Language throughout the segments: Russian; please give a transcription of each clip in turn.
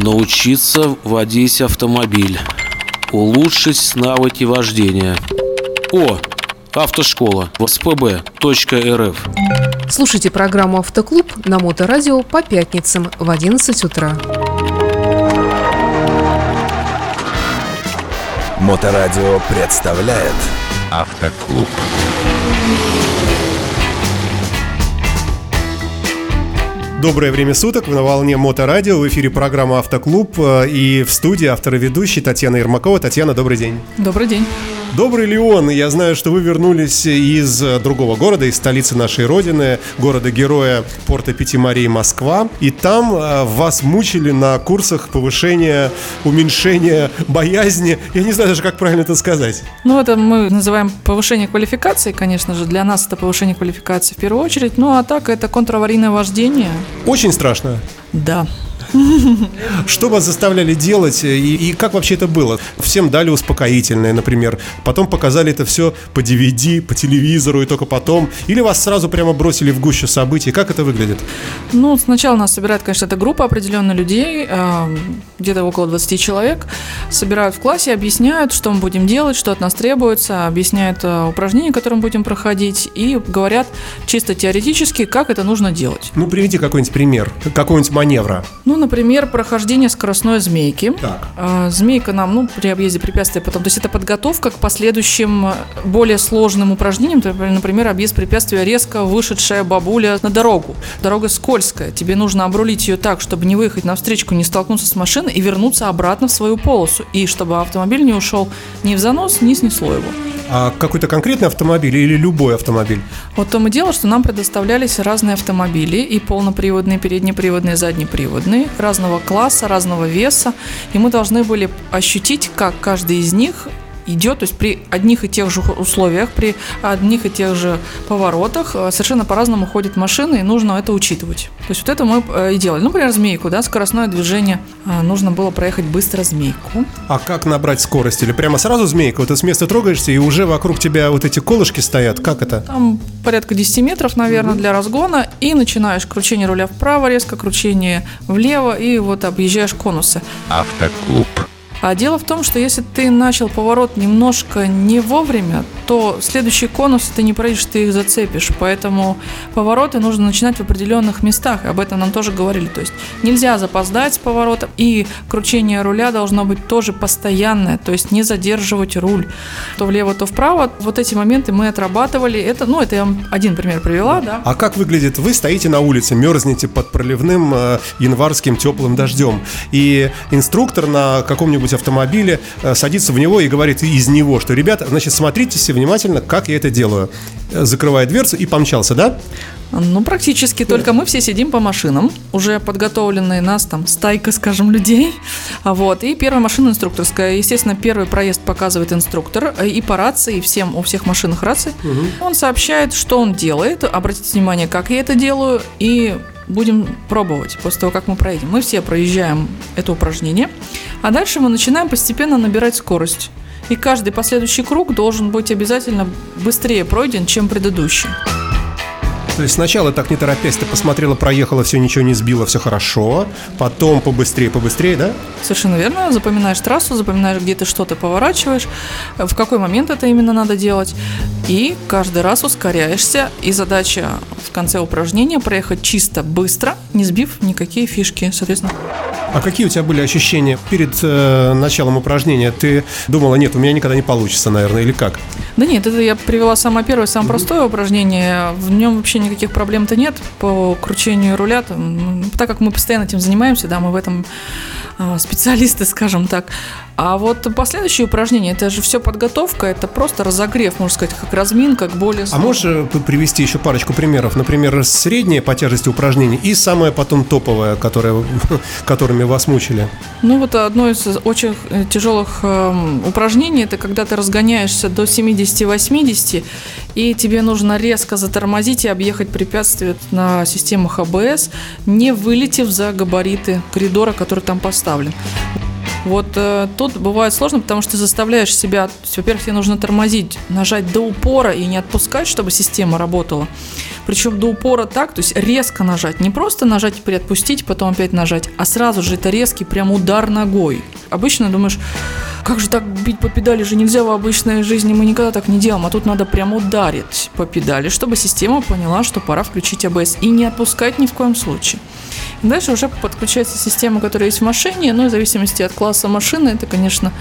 Научиться водить автомобиль. Улучшить навыки вождения. О, автошкола в спб.рф. Слушайте программу «Автоклуб» на Моторадио по пятницам в 11 утра. Моторадио представляет Автоклуб. Доброе время суток, на волне Моторадио, в эфире программа «Автоклуб» э, и в студии автор и ведущий Татьяна Ермакова. Татьяна, добрый день. Добрый день. Добрый ли он? Я знаю, что вы вернулись из э, другого города, из столицы нашей родины, города-героя порта Пяти-Марии, Москва. И там э, вас мучили на курсах повышения, уменьшения боязни. Я не знаю даже, как правильно это сказать. Ну, это мы называем повышение квалификации, конечно же. Для нас это повышение квалификации в первую очередь. Ну, а так это контраварийное вождение. Очень страшно. Да. Что вас заставляли делать и, и как вообще это было? Всем дали успокоительное, например. Потом показали это все по DVD, по телевизору и только потом. Или вас сразу прямо бросили в гущу событий. Как это выглядит? Ну, сначала нас собирает, конечно, эта группа определенных людей, э, где-то около 20 человек. Собирают в классе, объясняют, что мы будем делать, что от нас требуется, объясняют э, упражнения, которые мы будем проходить, и говорят чисто теоретически, как это нужно делать. Ну, приведи какой-нибудь пример, какого-нибудь маневра. Ну, например, прохождение скоростной змейки. Так. А, Змейка нам, ну, при объезде препятствия потом. То есть это подготовка к последующим э, более сложным упражнениям. Например, объезд препятствия резко вышедшая бабуля на дорогу. Дорога скользкая. Тебе нужно обрулить ее так, чтобы не выехать на встречку, не столкнуться с машиной и вернуться обратно в свою полосу. И чтобы автомобиль не ушел ни в занос, ни снесло его. А какой-то конкретный автомобиль или любой автомобиль? Вот в том и дело, что нам предоставлялись разные автомобили, и полноприводные, переднеприводные, заднеприводные, разного класса, разного веса, и мы должны были ощутить, как каждый из них идет, то есть при одних и тех же условиях, при одних и тех же поворотах э, совершенно по-разному ходят машины, и нужно это учитывать. То есть вот это мы э, и делали. Ну, например, змейку, да, скоростное движение. Э, Нужно было проехать быстро змейку. А как набрать скорость? Или прямо сразу змейка? Вот ты с места трогаешься, и уже вокруг тебя вот эти колышки стоят. Как это? Там порядка 10 метров, наверное, для разгона. И начинаешь кручение руля вправо, резко кручение влево, и вот объезжаешь конусы. Автоклуб. А дело в том, что если ты начал поворот немножко не вовремя, то следующий конус ты не проедешь, ты их зацепишь. Поэтому повороты нужно начинать в определенных местах. Об этом нам тоже говорили. То есть нельзя запоздать с поворотом. И кручение руля должно быть тоже постоянное. То есть не задерживать руль. То влево, то вправо. Вот эти моменты мы отрабатывали. Это, ну, это я вам один пример привела, да. А как выглядит? Вы стоите на улице, мерзнете под проливным э, январским теплым дождем, и инструктор на каком-нибудь автомобиле э, садится в него и говорит из него, что, ребята, значит, смотрите все внимательно, как я это делаю. Э, Закрывая дверцу и помчался, да? Ну, практически. Только мы все сидим по машинам, уже подготовленные нас там стайка, скажем, людей. А Вот. И первая машина инструкторская. Естественно, первый проезд показывает инструктор. э, И по рации, и всем, у всех машинах рации. Он сообщает, что он делает. Обратите внимание, как я это делаю. И будем пробовать после того, как мы проедем. Мы все проезжаем это упражнение. А дальше мы начинаем постепенно набирать скорость. И каждый последующий круг должен быть обязательно быстрее пройден, чем предыдущий. То есть сначала так не торопясь, ты посмотрела, проехала, все, ничего не сбила, все хорошо. Потом побыстрее, побыстрее, да? Совершенно верно. Запоминаешь трассу, запоминаешь, где ты что-то поворачиваешь, в какой момент это именно надо делать. И каждый раз ускоряешься. И задача в конце упражнения проехать чисто, быстро, не сбив никакие фишки. Соответственно, А какие у тебя были ощущения перед э, началом упражнения? Ты думала, нет, у меня никогда не получится, наверное, или как? да нет, это я привела самое первое, самое простое упражнение. В нем вообще никаких проблем-то нет по кручению руля. Ну, так как мы постоянно этим занимаемся, да, мы в этом а, специалисты, скажем так. А вот последующие упражнения, это же все подготовка, это просто разогрев, можно сказать, как разминка, к более А можешь э, привести еще парочку примеров? Например, среднее по тяжести упражнений и самое потом топовое, которое, которыми вас мучили. Ну вот одно из очень э, тяжелых эм, упражнений, это когда ты разгоняешься до 70-80, и тебе нужно резко затормозить и объехать препятствие на системах АБС, не вылетев за габариты коридора, который там поставлен. Вот э, тут бывает сложно, потому что ты заставляешь себя, во-первых, тебе нужно тормозить, нажать до упора и не отпускать, чтобы система работала. Причем до упора так, то есть резко нажать. Не просто нажать и отпустить, потом опять нажать, а сразу же это резкий прям удар ногой. Обычно думаешь, как же так бить по педали же нельзя в обычной жизни, мы никогда так не делаем, а тут надо прям ударить по педали, чтобы система поняла, что пора включить АБС и не отпускать ни в коем случае. Дальше уже подключается система, которая есть в машине, ну в зависимости от класса машины, это, конечно,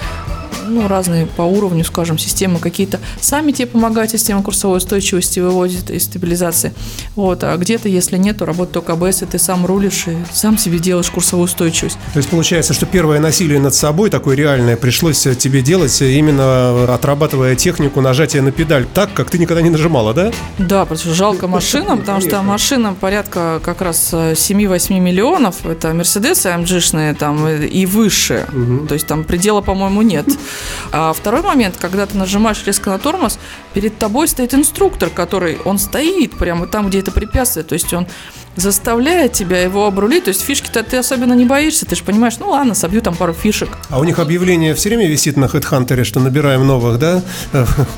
ну, разные по уровню, скажем, системы какие-то сами тебе помогают, система курсовой устойчивости выводит и стабилизации. Вот, а где-то, если нет, то работает только АБС, и ты сам рулишь и сам себе делаешь курсовую устойчивость. То есть получается, что первое насилие над собой, такое реальное, пришлось тебе делать, именно отрабатывая технику нажатия на педаль так, как ты никогда не нажимала, да? Да, потому что жалко машина, потому что машина порядка как раз э, 7-8 миллионов, это Мерседесы AMG-шные там э, и выше, то есть там предела, по-моему, нет. А второй момент, когда ты нажимаешь резко на тормоз, перед тобой стоит инструктор, который, он стоит прямо там, где это препятствие, то есть он заставляет тебя его обрулить, то есть фишки-то ты особенно не боишься, ты же понимаешь, ну ладно, собью там пару фишек. А у них объявление все время висит на HeadHunter, что набираем новых, да?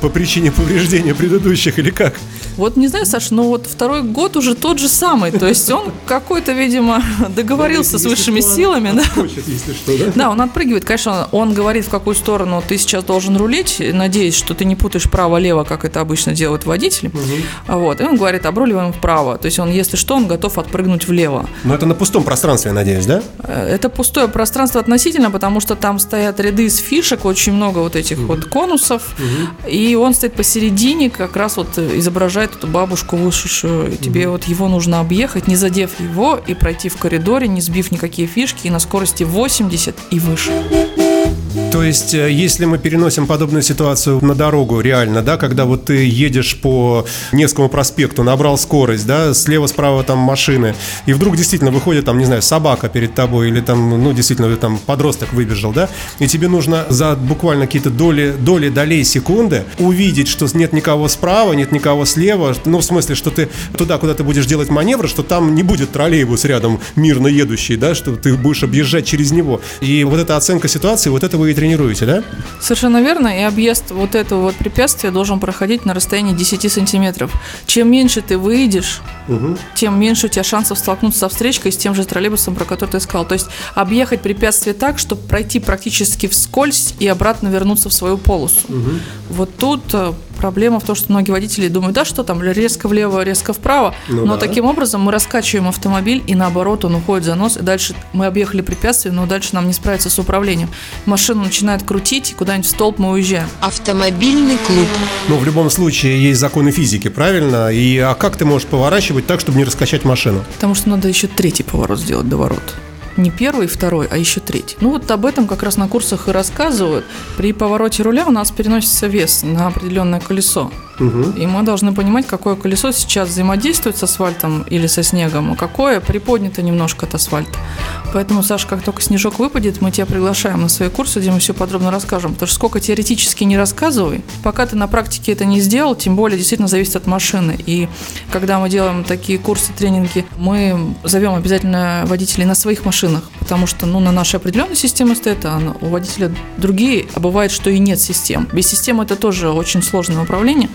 По причине повреждения предыдущих или как? Вот не знаю, Саш, но вот второй год уже тот же самый, то есть он какой-то, видимо, договорился с высшими силами, да? Хочет, если что, да? Да, он отпрыгивает, конечно, он говорит, в какую сторону ты сейчас должен рулить, надеясь, что ты не путаешь право-лево, как это обычно делают водители. Вот, и он говорит, обруливаем вправо. То есть он, если что, он готов отпрыгнуть влево. Но это на пустом пространстве, я надеюсь, да? Э, Это пустое пространство относительно, потому что там стоят ряды из фишек, очень много вот этих вот конусов, и он стоит посередине, как раз вот изображает эту бабушку вышедшую. Тебе вот его нужно объехать, не задев его, и пройти в коридоре, не сбив никакие фишки, и на скорости 80 и выше. То есть, э, если мы переносим подобную ситуацию на дорогу, реально, да, когда вот ты едешь по Невскому проспекту, набрал скорость, да, слева-справа там машины, и вдруг действительно выходит там, не знаю, собака перед тобой, или там, ну, действительно, там подросток выбежал, да, и тебе нужно за буквально какие-то доли, доли долей секунды увидеть, что нет никого справа, нет никого слева, ну, в смысле, что ты туда, куда ты будешь делать маневр, что там не будет троллейбус рядом мирно едущий, да, что ты будешь объезжать через него. И вот эта оценка ситуации, вот это вы и тренируете, да? Совершенно верно. И объезд вот этого вот препятствия должен проходить на расстоянии 10 сантиметров. Чем меньше ты выйдешь, тем меньше у тебя шансов столкнуться со встречкой с тем же троллейбусом, про который ты сказал. То есть объехать препятствие так, чтобы пройти практически вскользь и обратно вернуться в свою полосу. Вот тут э, проблема в том, что многие водители думают, да, что там резко влево, резко вправо. Ну но да. таким образом мы раскачиваем автомобиль, и наоборот он уходит за нос, и дальше мы объехали препятствие, но дальше нам не справиться с управлением. Машину начинает крутить, и куда-нибудь в столб мы уезжаем. Автомобильный клуб. Ну, в любом случае, есть законы физики, правильно? И а как ты можешь поворачивать так, чтобы не раскачать машину? Потому что надо еще третий поворот сделать до ворот. Не первый, второй, а еще третий. Ну вот об этом как раз на курсах и рассказывают. При повороте руля у нас переносится вес на определенное колесо. И мы должны понимать, какое колесо сейчас взаимодействует с асфальтом или со снегом, а какое приподнято немножко от асфальта. Поэтому, Саша, как только снежок выпадет, мы тебя приглашаем на свои курсы, где мы все подробно расскажем. Потому что сколько теоретически не рассказывай, пока ты на практике это не сделал, тем более действительно зависит от машины. И когда мы делаем такие курсы, тренинги, мы зовем обязательно водителей на своих машинах, потому что ну, на нашей определенной системе стоит, а у водителя другие, а бывает, что и нет систем. Без системы это тоже очень сложное управление,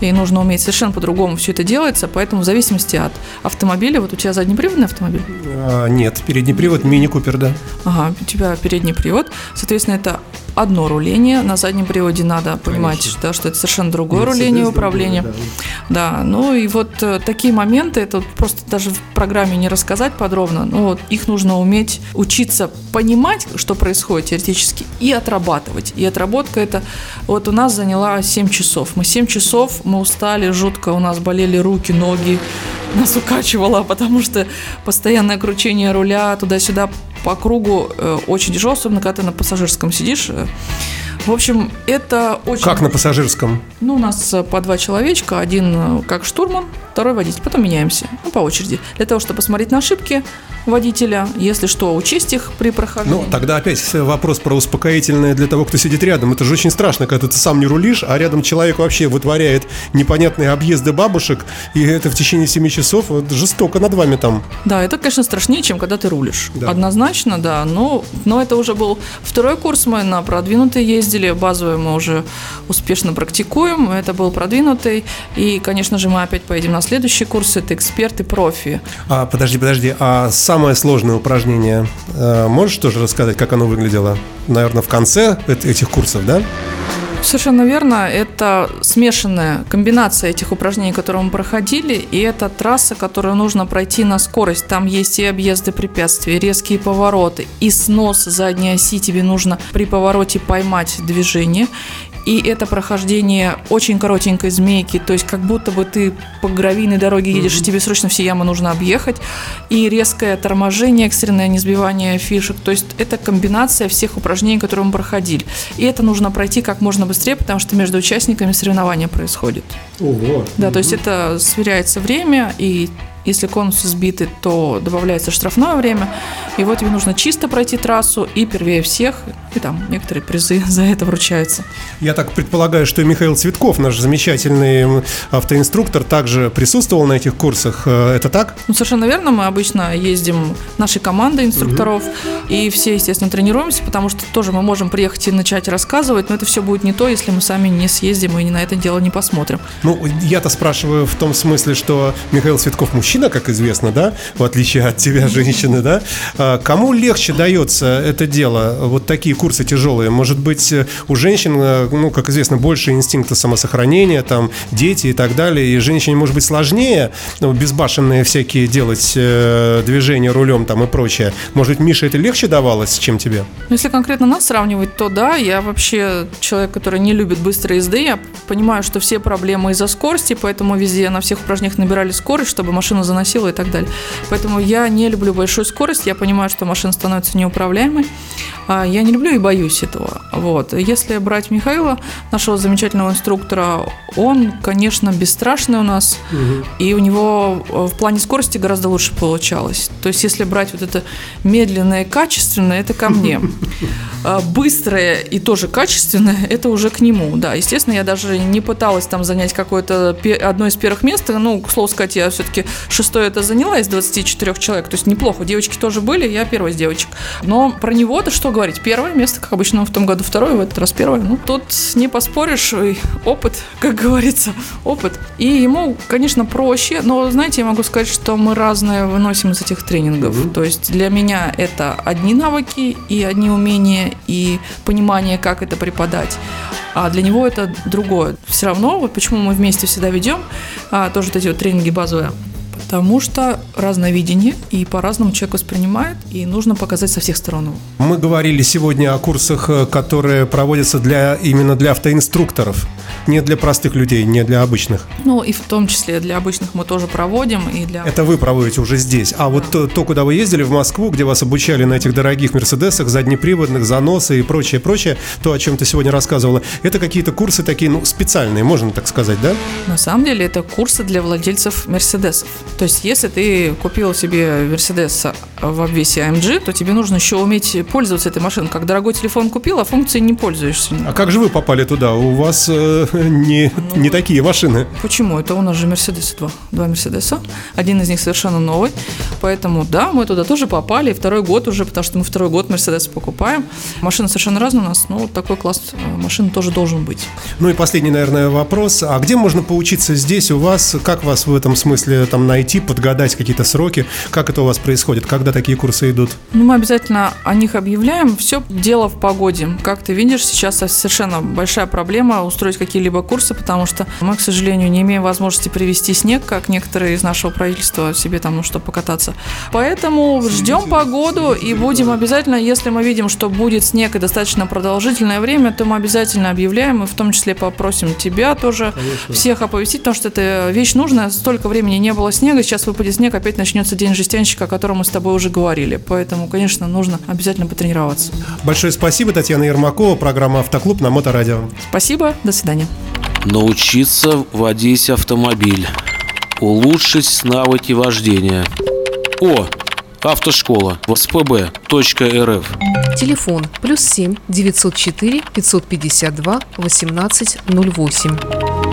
и нужно уметь совершенно по-другому все это делается, поэтому в зависимости от автомобиля, вот у тебя заднеприводный автомобиль, А, нет, передний привод мини-купер, да. Ага, у тебя передний привод. Соответственно, это одно руление. На заднем приводе надо понимать, да, что это совершенно другое руление управления. Да, ну и вот э, такие моменты, это вот просто даже в программе не рассказать подробно, но вот их нужно уметь учиться понимать, что происходит теоретически, и отрабатывать. И отработка это вот у нас заняла 7 часов. Мы 7 часов, мы устали жутко, у нас болели руки, ноги, нас укачивало, потому что постоянное кручение руля туда-сюда по кругу э, очень тяжело, особенно когда ты на пассажирском сидишь. Э. В общем, это очень... Как на пассажирском? Ну, у нас э, по два человечка, один э, как штурман, второй водитель, потом меняемся, ну, по очереди, для того, чтобы посмотреть на ошибки водителя, если что, учесть их при прохождении. Ну, тогда опять вопрос про успокоительное для того, кто сидит рядом. Это же очень страшно, когда ты сам не рулишь, а рядом человек вообще вытворяет непонятные объезды бабушек, и это в течение 7 часов жестоко над вами там. Да, это, конечно, страшнее, чем когда ты рулишь. Да. Однозначно, да. Но, но это уже был второй курс мы на продвинутый ездили. Ездили, базовую мы уже успешно практикуем, это был продвинутый, и, конечно же, мы опять поедем на следующий курс, это эксперты, профи. А, подожди, подожди, а самое сложное упражнение, э, можешь тоже рассказать, как оно выглядело? Наверное, в конце эт- этих курсов, да? Совершенно верно. Это смешанная комбинация этих упражнений, которые мы проходили, и это трасса, которую нужно пройти на скорость. Там есть и объезды препятствий, резкие повороты, и снос задней оси тебе нужно при повороте поймать движение. И это прохождение очень коротенькой змейки, то есть как будто бы ты по гравийной дороге едешь, и тебе срочно все ямы нужно объехать. И резкое торможение, экстренное несбивание фишек. То есть это комбинация всех упражнений, которые мы проходили. И это нужно пройти как можно быстрее, потому что между участниками соревнования происходит. Ого. Да, то есть это сверяется время, и если конусы сбиты, то добавляется штрафное время. И вот тебе нужно чисто пройти трассу и первее всех, и там некоторые призы за это вручаются. Я так предполагаю, что и Михаил Цветков, наш замечательный автоинструктор, также присутствовал на этих курсах. Э, Это так? Ну, совершенно верно, мы обычно ездим нашей командой инструкторов, и все, естественно, тренируемся, потому что тоже мы можем приехать и начать рассказывать, но это все будет не то, если мы сами не съездим и на это дело не посмотрим. Ну, я-то спрашиваю в том смысле, что Михаил Цветков мужчина, как известно, да, в отличие от тебя, женщины, да. А Кому легче дается это дело, вот такие курсы тяжелые? Может быть, э, у женщин, э, ну, как известно, больше инстинкта самосохранения, там, дети и так далее, и женщине, может быть, сложнее ну, безбашенные всякие делать э, движения рулем там и прочее. Может быть, Мише это легче давалось, чем тебе? Ну, Если конкретно нас сравнивать, то да, я вообще человек, который не любит быстрой езды. Я понимаю, что все проблемы из-за скорости, поэтому везде на всех упражнениях набирали скорость, чтобы машина заносила и так далее. Поэтому я не люблю большую скорость. Я понимаю, что машина становится неуправляемой. А Я не люблю и боюсь этого. Вот. Если брать Михаила, нашего замечательного инструктора, он, конечно, бесстрашный у нас, и у него э, в плане скорости гораздо лучше получалось. То есть, если брать вот это медленное и качественное, это ко мне. А Быстрое и тоже качественное, это уже к нему. Да, естественно, я даже не пыталась там занять какое-то одно из первых мест. Ну, к слову сказать, я все-таки шестое это заняла из 24 человек. То есть неплохо. Девочки тоже были, я первая из девочек. Но про него-то что говорить? Первое место, как обычно, в том году второе, в этот раз первое. Ну, тут не поспоришь. Опыт, как говорится, опыт. И ему, конечно, проще, но, знаете, я могу сказать, что мы разное выносим из этих тренингов. То есть для меня это одни навыки и одни умения, и понимание, как это преподать. А для него это другое. Все равно, вот почему мы вместе всегда ведем, а, тоже вот эти вот тренинги базовые, Потому что разное и по-разному человек воспринимает, и нужно показать со всех сторон. Мы говорили сегодня о курсах, э, которые проводятся для, именно для автоинструкторов, не для простых людей, не для обычных. Ну, и в том числе для обычных мы тоже проводим, и для... Это вы проводите уже здесь. А вот то, то, куда вы ездили в Москву, где вас обучали на этих дорогих Мерседесах, заднеприводных, заносы и прочее, прочее, то, о чем ты сегодня рассказывала, это какие-то курсы такие, ну, специальные, можно так сказать, да? На самом деле это курсы для владельцев Мерседесов. То есть, если ты купил себе Мерседес в обвесе AMG, то тебе нужно еще уметь пользоваться этой машиной. Как дорогой телефон купил, а функцией не пользуешься. А как же вы попали туда? У вас э, не, не такие машины. Почему? Это у нас же Мерседесы два. Два Мерседеса. Один из них совершенно новый. Поэтому, да, мы туда тоже попали. И второй год уже, потому что мы второй год Мерседес покупаем. Машины совершенно разные у нас, но вот такой класс э, машин тоже должен быть. Ну и последний, наверное, вопрос. А где можно поучиться здесь у вас? Как вас в этом смысле там найти, подгадать какие-то сроки? Как это у вас происходит? Когда такие курсы идут? Ну, мы обязательно о них объявляем. Все дело в погоде. Как ты видишь, сейчас совершенно большая проблема устроить какие-либо курсы, потому что мы, к сожалению, не имеем возможности привести снег, как некоторые из нашего правительства себе там, ну, что покататься. Поэтому ждем погоду и будем обязательно, если мы видим, что будет снег и достаточно продолжительное время, то мы обязательно объявляем, и в том числе попросим тебя тоже всех оповестить, потому что это вещь нужная. Столько времени не было снега, сейчас выпадет снег, опять начнется день жестянщика, о котором мы с тобой уже говорили. Поэтому, конечно, нужно обязательно потренироваться. Большое спасибо, Татьяна Ермакова, программа «Автоклуб» на Моторадио. Спасибо, до свидания. Научиться водить автомобиль. Улучшить навыки вождения. О, автошкола. ВСПБ.рф. Телефон плюс 7 904 552 1808.